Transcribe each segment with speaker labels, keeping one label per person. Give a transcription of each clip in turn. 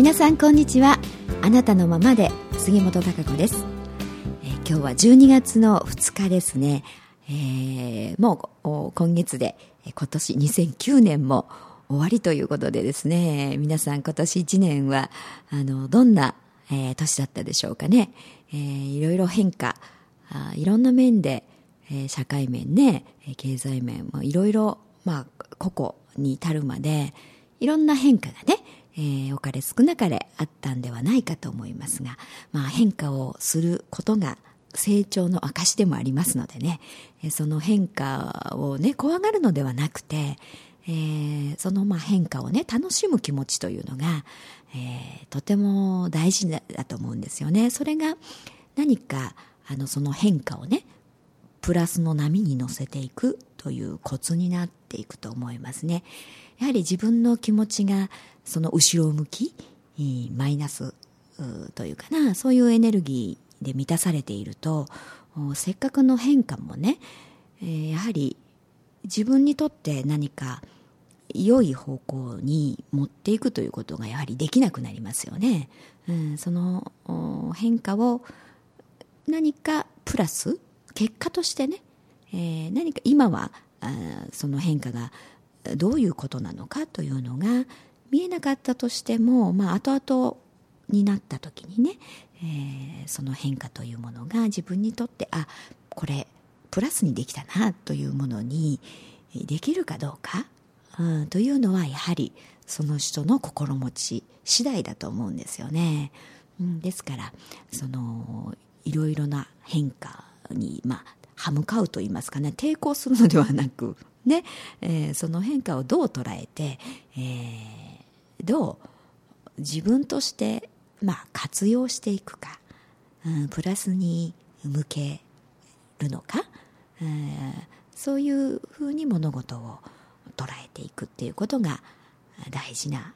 Speaker 1: 皆さんこんにちは。あなたのままで杉本孝子です、えー、今日は12月の2日ですね、えー、もう今月で今年2009年も終わりということでですね。皆さん今年1年はあのどんな、えー、年だったでしょうかね、えー、いろいろ変化あいろんな面で、えー、社会面ね経済面もいろいろまあ個々に至るまでいろんな変化がねえー、多かれ少なかれあったんではないかと思いますが、まあ、変化をすることが成長の証でもありますのでね、その変化をね、怖がるのではなくて、えー、そのまあ変化をね、楽しむ気持ちというのが、えー、とても大事だと思うんですよね。それが何か、あの、その変化をね、プラスの波に乗せていくというコツになっていくと思いますね。やはり自分の気持ちがその後ろ向き、マイナスというかな、そういうエネルギーで満たされていると、せっかくの変化もね、やはり自分にとって何か良い方向に持っていくということがやはりできなくなりますよね。うん、その変化を何かプラス結果としてね、えー、何か今はあその変化がどういうことなのかというのが見えなかったとしても、まあ、後々になった時にね、えー、その変化というものが自分にとってあこれプラスにできたなというものにできるかどうか、うん、というのはやはりその人の心持ち次第だと思うんですよね。うん、ですからそのいろいろな変化に、まあ、歯向かうと言いますかね抵抗するのではなくね、えー、その変化をどう捉えて、えー、どう自分として、まあ、活用していくか、うん、プラスに向けるのか、えー、そういうふうに物事を捉えていくっていうことが大事な、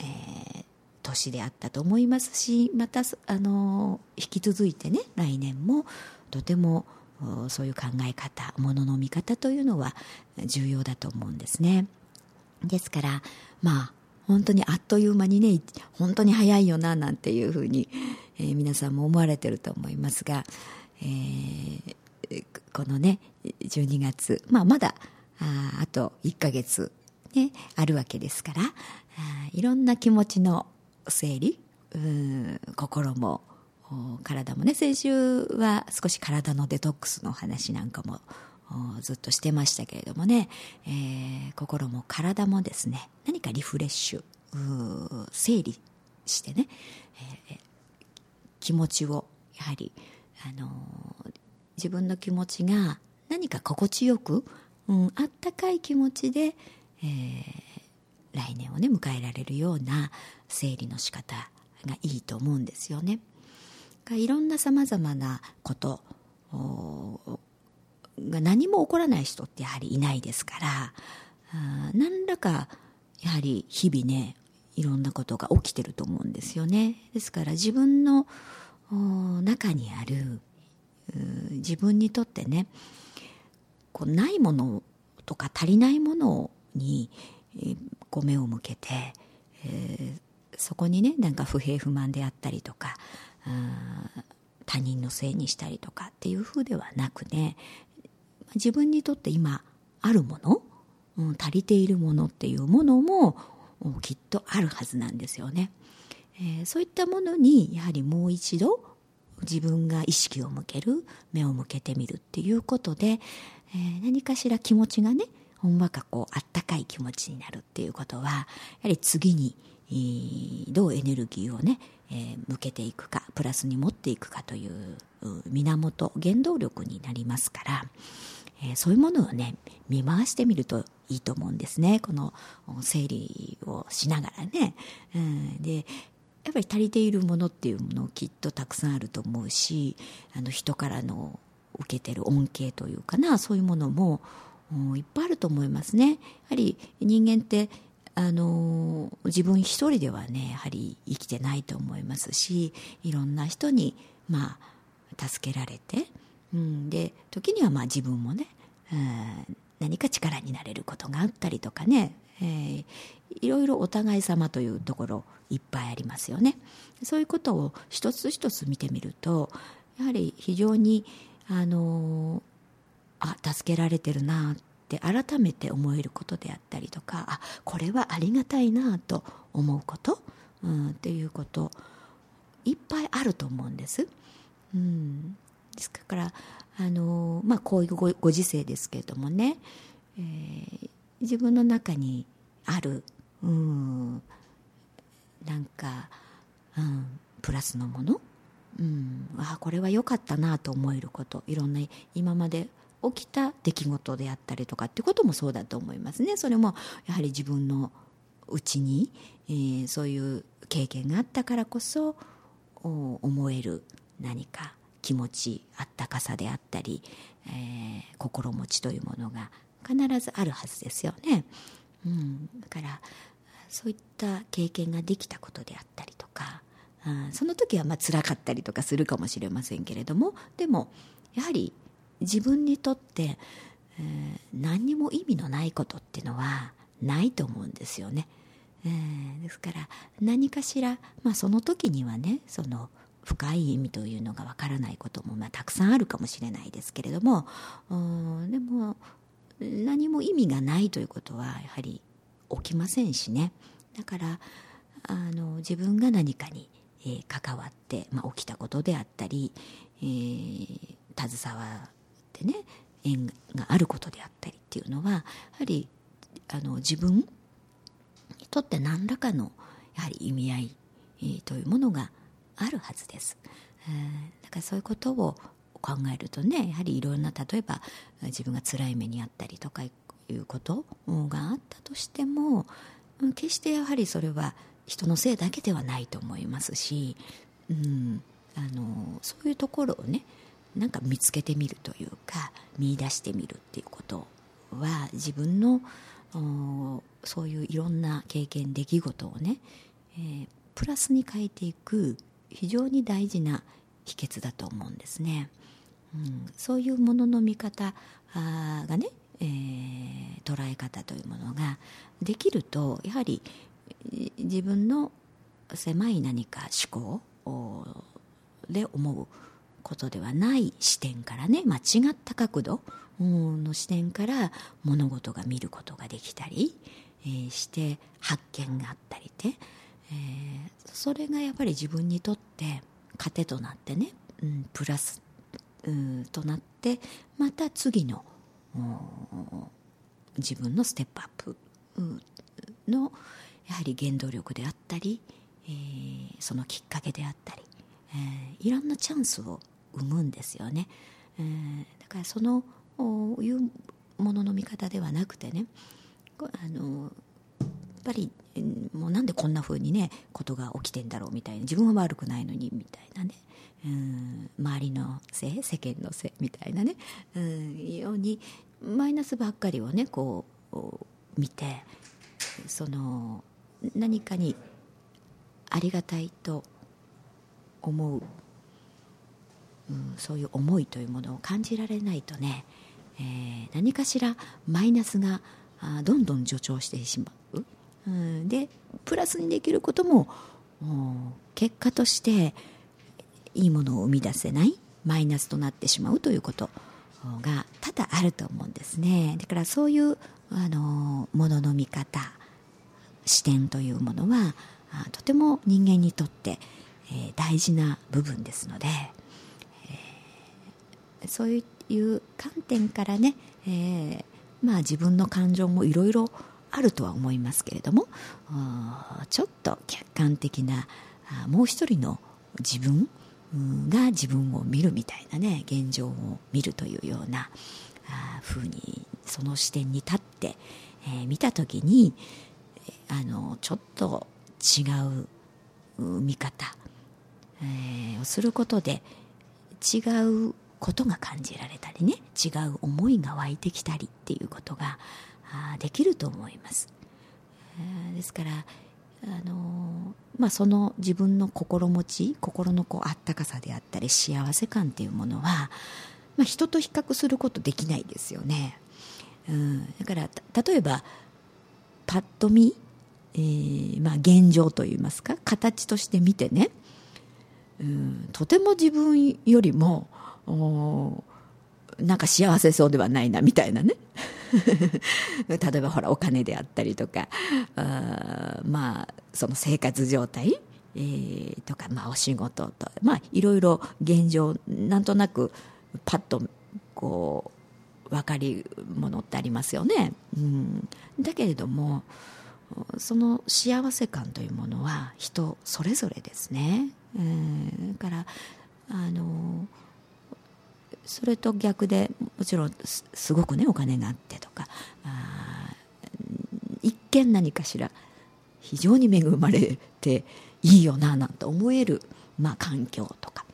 Speaker 1: えー、年であったと思いますしまたあの引き続いてね来年もとてもそういう考え方ものの見方というのは重要だと思うんですね。ですからまあ本当にあっという間にね本当に早いよななんていうふうに、えー、皆さんも思われてると思いますが、えー、このね12月、まあ、まだああと1ヶ月、ね、あるわけですからあいろんな気持ちの整理うん心も体もね先週は少し体のデトックスの話なんかもずっとしてましたけれどもね、えー、心も体もですね。何かリフレッシュ整理してね、えー、気持ちをやはり、あのー、自分の気持ちが何か心地よく、うん、あったかい気持ちで、えー、来年をね迎えられるような整理の仕方がいいと思うんですよね。いろんなさまざまなことが何も起こらない人ってやはりいないですから何らかやはり日々ねいろんなことが起きてると思うんですよね。ですから自分の中にある自分にとってねこうないものとか足りないものにこう目を向けて、えー、そこにねなんか不平不満であったりとか他人のせいにしたりとかっていうふうではなくね自分にとって今あるもの、うん、足りているものっていうものもきっとあるはずなんですよね、えー、そういったものにやはりもう一度自分が意識を向ける目を向けてみるっていうことで、えー、何かしら気持ちがねほんわかこうあったかい気持ちになるっていうことはやはり次にどうエネルギーをね、えー、向けていくかプラスに持っていくかという源原動力になりますから、えー、そういうものをね見回してみるといいと思うんですねこの整理をしながらね。うん、でやっぱり足りているものっていうものきっとたくさんあると思うしあの人からの受けてる恩恵というかなそういうものもいっぱいあると思いますね。やはり人間ってあの自分一人ではねやはり生きてないと思いますしいろんな人にまあ助けられて、うん、で時にはまあ自分もね、うん、何か力になれることがあったりとかね、えー、いろいろお互い様というところいっぱいありますよね。そういうことを一つ一つ見てみるとやはり非常にあのあ助けられてるなって改めて思えることであったりとかあこれはありがたいなと思うこと、うん、っていうこといっぱいあると思うんです。うん、ですからあの、まあ、こういうごご時世ですけれどもね、えー、自分の中にある、うん、なんか、うん、プラスのもの、うん、あこれは良かったなと思えることいろんな今まで起きた出来事であったりとかってこともそうだと思いますね。それもやはり自分のうちに、えー、そういう経験があったからこそ思える何か気持ちあったかさであったり、えー、心持ちというものが必ずあるはずですよね、うん、だからそういった経験ができたことであったりとかあその時はまあ辛かったりとかするかもしれませんけれどもでもやはり自分にとって、えー、何にも意味のないことっていうのはないと思うんですよね。えー、ですから何かしら、まあ、その時にはねその深い意味というのがわからないことも、まあ、たくさんあるかもしれないですけれどもでも何も意味がないということはやはり起きませんしねだからあの自分が何かに、えー、関わって、まあ、起きたことであったり、えー、携わってね縁があることであったりっていうのはやはりあの自分にとって何らかのやはり意味合い、というものがあるはずです、えー、だからそういうことを考えるとねやはりいろんな例えば自分が辛い目にあったりとかいうことがあったとしても決してやはりそれは人のせいだけではないと思いますし、うん、あのそういうところをねなんか見つけてみるというか見出してみるっていうことは自分のそういういろんな経験出来事をね、えー、プラスに変えていく非常に大事な秘訣だと思うんですね。うん、そういうものの見方がね、えー、捉え方というものができるとやはり自分の狭い何か思考で思うことではない視点からね、間違った角度の視点から物事が見ることができたり、え、して発見があったりで、え、それがやっぱり自分にとって糧となってね、うん、プラスとなってまた次の自分のステップアップのやはり原動力であったり、え、そのきっかけであったり、え、いろんなチャンスを生むんですよね、えー、だからそのいうものの見方ではなくてねあのやっぱりもうなんでこんなふうにねことが起きてんだろうみたいな自分は悪くないのにみたいなねうん周りのせい世間のせいみたいなねうんようにマイナスばっかりをねこう見てその何かにありがたいと思う、うん、そういう思いというものを感じられないとね、えー、何かしらマイナスがあどんどん助長してしまう、うん、でプラスにできることも結果としていいものを生み出せないマイナスとなってしまうということが多々あると思うんですね。だからそういうあのものの見方視点というものはとても人間にとって、えー、大事な部分ですので、そういう観点からね、えー、まあ自分の感情もいろいろあるとは思いますけれどもちょっと客観的なもう一人の自分が自分を見るみたいなね現状を見るというようなふうにその視点に立って、えー、見た時にあのちょっと違う見方、えー、をすることで違うことが感じられたりね違う思いが湧いてきたりっていうことができると思います、ですからあのまあ、その自分の心持ち心のこうあったかさであったり幸せ感っていうものは、まあ、人と比較することできないですよね、うん、だから例えばパッと見、えーまあ、現状といいますか形として見てねうんとても自分よりもおなんか幸せそうではないなみたいなね。例えばほらお金であったりとかあまあその生活状態、えー、とか、まあ、お仕事とまあいろいろ現状なんとなくパッとこう分かるものってありますよね、うん、だけれどもその幸せ感というものは人それぞれですね、えー、だからあのそれと逆でもちろんすごくねお金があってとか一見何かしら非常に恵まれていいよななんて思える、まあ、環境とか、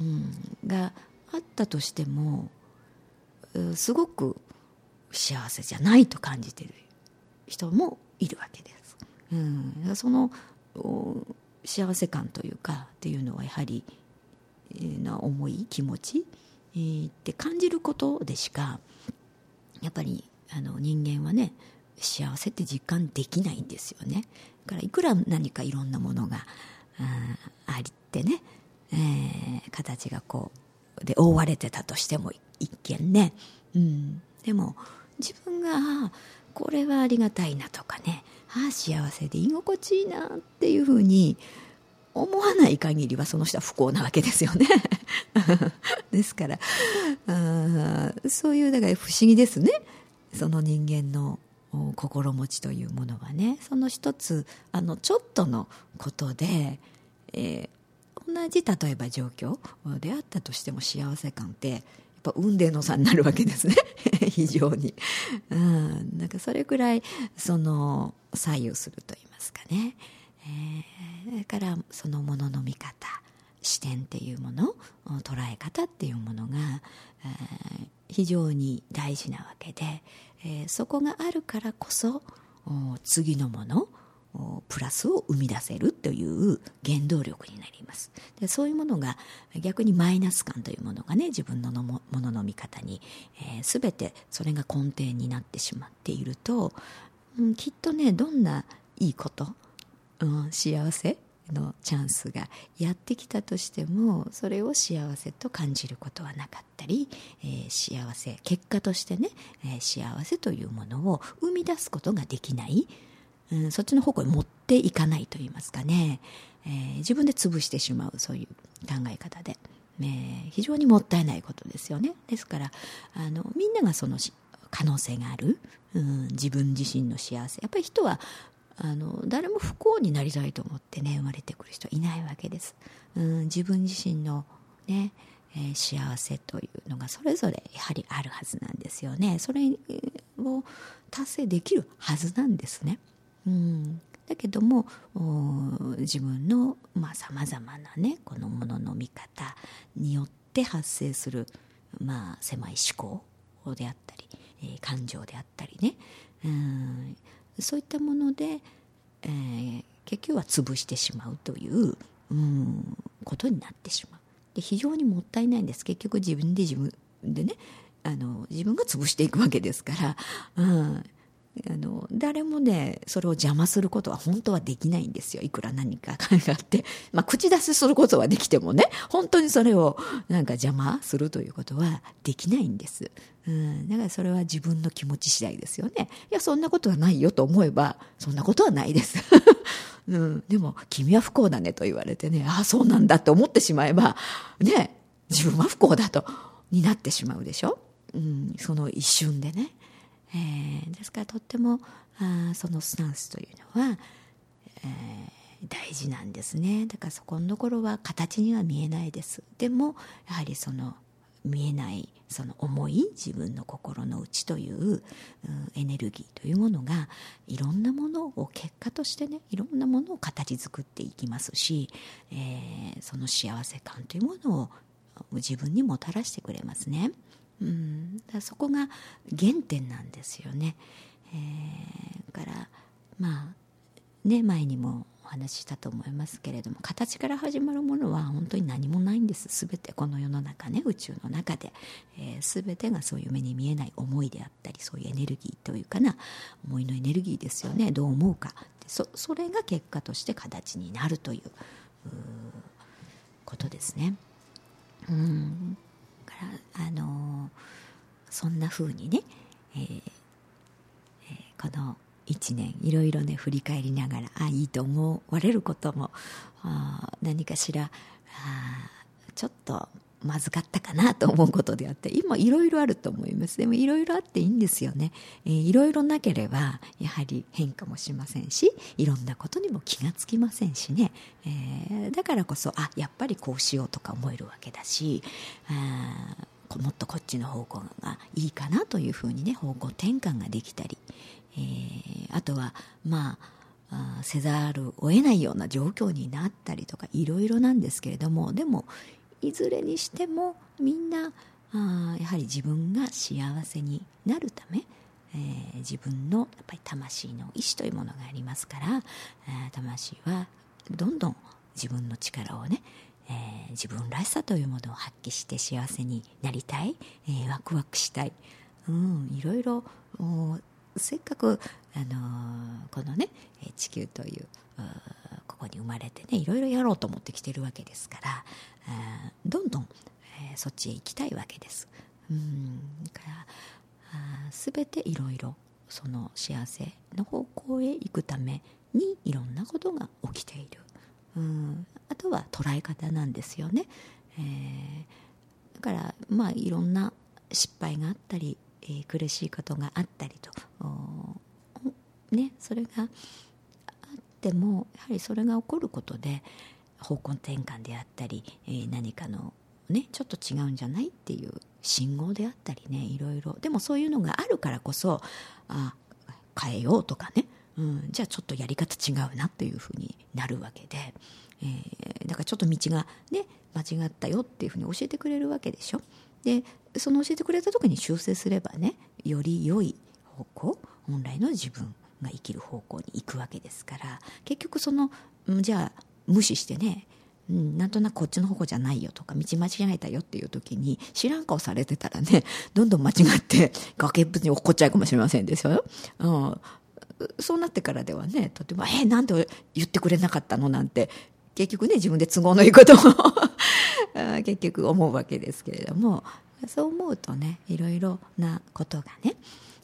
Speaker 1: うん、があったとしてもすごく幸せじゃないと感じてる人もいるわけです。うん、その幸せ感というかっていうのはやはりな思い気持ち、えー、って感じることでしかやっぱりあの人間はね幸せって実感できないんですよね。だからいくら何かいろんなものがありってね、えー、形がこうで覆われてたとしても一見ね、うん、でも自分がこれはありがたいなとかね。ああ幸せで居心地いいなっていうふうに思わない限りはその人は不幸なわけですよね。ですからあそういうだから不思議ですね。その人間の心持ちというものはね。その一つあのちょっとのことで、えー、同じ例えば状況であったとしても幸せ感ってぱ運命の差になるわけですね。非常に、うん、なんかそれくらいその左右すると言いますかね、えー、だからそのものの見方視点っていうもの捉え方っていうものが、えー、非常に大事なわけで、えー、そこがあるからこそ次のものプラスを生み出せるという原動力になります。でそういうものが逆にマイナス感というものがね自分のものの見方に、えー、全てそれが根底になってしまっていると、うん、きっとねどんないいこと、うん、幸せのチャンスがやってきたとしてもそれを幸せと感じることはなかったり、えー、幸せ結果としてね、えー、幸せというものを生み出すことができない。うん、そっちの方向に持っていかないと言いますかね、えー、自分で潰してしまうそういう考え方で、えー、非常にもったいないことですよね。ですからあのみんながその可能性がある、うん、自分自身の幸せ。やっぱり人はあの誰も不幸になりたいと思ってね生まれてくる人はいないわけです、うん、自分自身のねえー、幸せというのがそれぞれやはりあるはずなんですよね。それを達成できるはずなんですね。うん、だけども自分のさまざ、まなねこのものの見方によって発生する、まあ、狭い思考であったり、えー、感情であったりね、うん、そういったもので、えー、結局は潰してしまうという、うん、ことになってしまう。で非常にもったいないんです。結局自分で自分でねあの自分が潰していくわけですから、うん、あの誰もねそれを邪魔することは本当はできないんですよ。いくら何か考えて、まあ、口出しすることはできてもね本当にそれをなんか邪魔するということはできないんです、うん、だからそれは自分の気持ち次第ですよね。いやそんなことはないよと思えばそんなことはないです、うん、でも君は不幸だねと言われてねああそうなんだって思ってしまえばね自分は不幸だとになってしまうでしょ、うん、その一瞬でね。えー、ですからとってもあそのスタンスというのは、えー、大事なんですねだからそこのところは形には見えないですでもやはりその見えないその思い自分の心の内という、うん、エネルギーというものがいろんなものを結果としてねいろんなものを形作っていきますし、えー、その幸せ感というものを自分にもたらしてくれますね。うん、だそこが原点なんですよね。えー、からまあね前にもお話ししたと思いますけれども形から始まるものは本当に何もないんです。全てこの世の中ね宇宙の中で、えー、全てがそういう目に見えない思いであったりそういうエネルギーというかな思いのエネルギーですよね。どう思うか。そそれが結果として形になるということですね。うん。あのそんなふうにね、えーえー、この1年いろいろね振り返りながらあいいと思われることも何かしらちょっとまずかったかなと思うことであって今いろいろあると思います。でもいろいろあっていいんですよね、いろいろなければやはり変化もしませんしいろんなことにも気がつきませんしね、えー、だからこそあやっぱりこうしようとか思えるわけだしあもっとこっちの方向がいいかなというふうにね方向転換ができたり、えー、あとはまあせざるを得ないような状況になったりとかいろいろなんですけれどもでもいずれにしてもみんなあやはり自分が幸せになるため、えー、自分のやっぱり魂の意志というものがありますから、えー、魂はどんどん自分の力をね、えー、自分らしさというものを発揮して幸せになりたい、えー、ワクワクしたい、うん、いろいろせっかく、あのー、このね地球というここに生まれてねいろいろやろうと思ってきてるわけですから、どんどん、えー、そっちへ行きたいわけです。うんだから全ていろいろその幸せの方向へ行くためにいろんなことが起きている。うんあとは捉え方なんですよね。えー、だからまあいろんな失敗があったり、えー、苦しいことがあったりとねそれがてもやはりそれが起こることで方向転換であったり、えー、何かのねちょっと違うんじゃないっていう信号であったりねいろいろ。でもそういうのがあるからこそあ変えようとかね。うん、じゃあちょっとやり方違うなというふうになるわけで、えー、だからちょっと道がね間違ったよっていうふうに教えてくれるわけでしょ。でその教えてくれた時に修正すればねより良い方向本来の自分。が生きる方向に行くわけですから結局そのじゃあ無視してねうん、なんとなくこっちの方向じゃないよとか道間違えたよっていう時に知らん顔されてたらね どんどん間違って崖っぷちに落っこっちゃうかもしれませんですよ、うん、そうなってからではねとても「えなんで言ってくれなかったの?」なんて結局ね自分で都合のいいことを 結局思うわけですけれどもそう思うとねいろいろなことがね、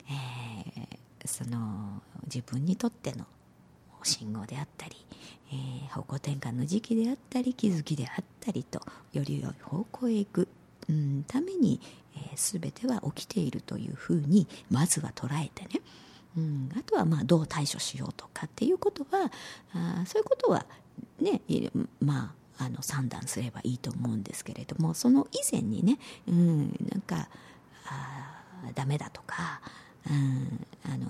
Speaker 1: えー、その自分にとっての信号であったり、えー、方向転換の時期であったり気づきであったりとより良い方向へ行く、うん、ために、えー、全ては起きているというふうにまずは捉えてね。うん、あとはまあどう対処しようとかっていうことはあそういうことはねまああの算段すればいいと思うんですけれどもその以前にね、うん、なんかあダメだとか、うん、あの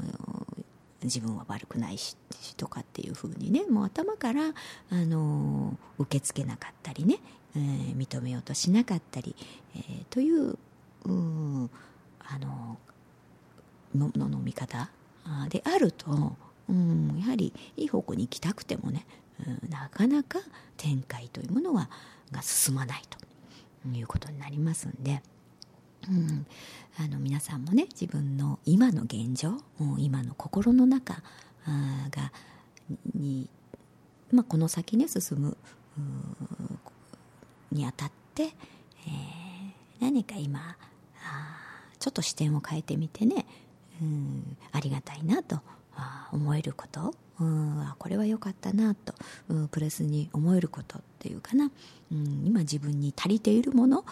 Speaker 1: 自分は悪くないしとかっていうふうにねもう頭からあの受け付けなかったりね、えー、認めようとしなかったり、えー、という、う、あののの見方であると、うん、やはりいい方向に行きたくてもね、うん、なかなか展開というものはが進まないということになりますんで。うん、あの皆さんもね自分の今の現状今の心の中がに、まあ、この先ね進むにあたって、えー、何か今ちょっと視点を変えてみてねうんありがたいなと思えること。うんこれは良かったなと、うん、プレスに思えることっていうかな、うん、今自分に足りているもの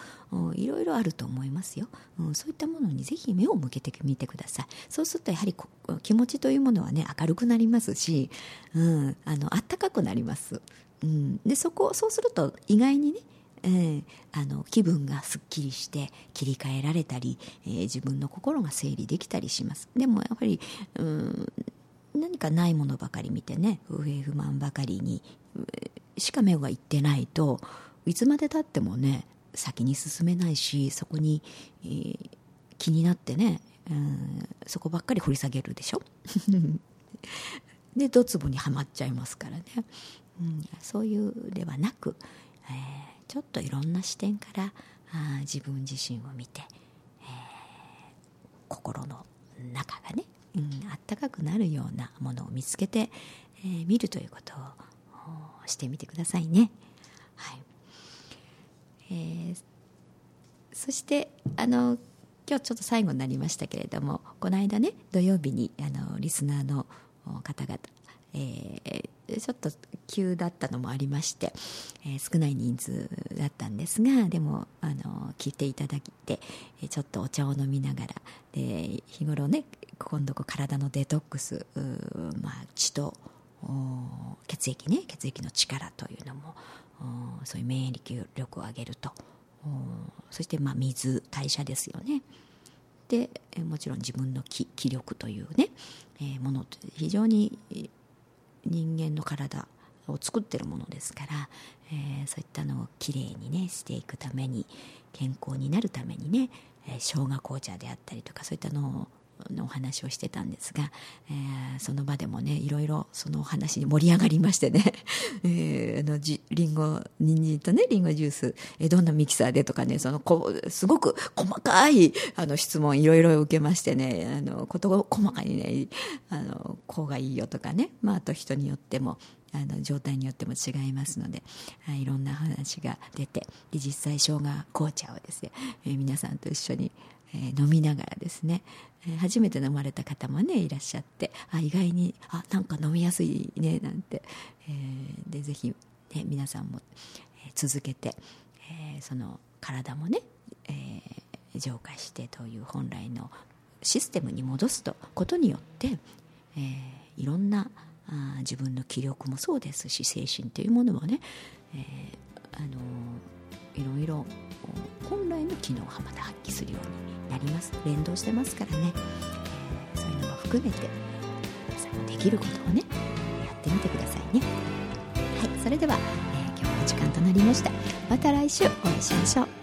Speaker 1: いろいろあると思いますよ、うん、そういったものにぜひ目を向けてみてください。そうするとやはり気持ちというものはね明るくなりますし、うん、あの暖かくなります、うん、でそこそうすると意外にねえー、あの気分がすっきりして切り替えられたり、えー、自分の心が整理できたりします。でもやっぱりうん何かないものばかり見てね不平不満ばかりにしか目がいってないといつまでたってもね先に進めないしそこに、えー、気になってねうんそこばっかり掘り下げるでしょ？でドツボにはまっちゃいますからね、うん、そういうではなく、えー、ちょっといろんな視点からあ自分自身を見て、えー、心の中がね、暖、かくなるようなものを見つけて、えー、見るということをしてみてくださいね。はいえー、そしてあの今日ちょっと最後になりましたけれどもこの間ね土曜日にあのリスナーの方々、えー、ちょっと急だったのもありまして、えー、少ない人数だったんですがでもあの聞いていただいてちょっとお茶を飲みながらで日頃ね今度こ体のデトックス、まあ、血と血液ね血液の力というのもそういう免疫力を上げるとそしてまあ水代謝ですよね。でもちろん自分の気気力というね、えー、もの非常に人間の体を作ってるものですから、えー、そういったのをきれいにねしていくために健康になるためにね、えー、生姜紅茶であったりとかそういったのをのお話をしてたんですが、えー、その場でもねいろいろそのお話に盛り上がりましてね、えー、あのじリンゴ人参とねリンゴジュース、えー、どんなミキサーでとかねそのこすごく細かいあの質問いろいろ受けましてねあのこと細かにねあのこうがいいよとかね、まあ、あと人によってもあの状態によっても違いますのでいろんな話が出てで実際生姜紅茶をですね、えー、皆さんと一緒に飲みながらですね、初めて飲まれた方もねいらっしゃってあ意外にあなんか飲みやすいねなんて、えー、でぜひ、ね、皆さんも、続けて、えー、その体もね、えー、浄化してという本来のシステムに戻すとことによって、えー、いろんなあ自分の気力もそうですし精神というものもね、えー、あのいろいろ本来の機能がまた発揮するようになります。連動してますからね、えー、そういうのも含めて皆さんもできることをねやってみてくださいね。はいそれでは、えー、今日も時間となりました。また来週お会いしましょう。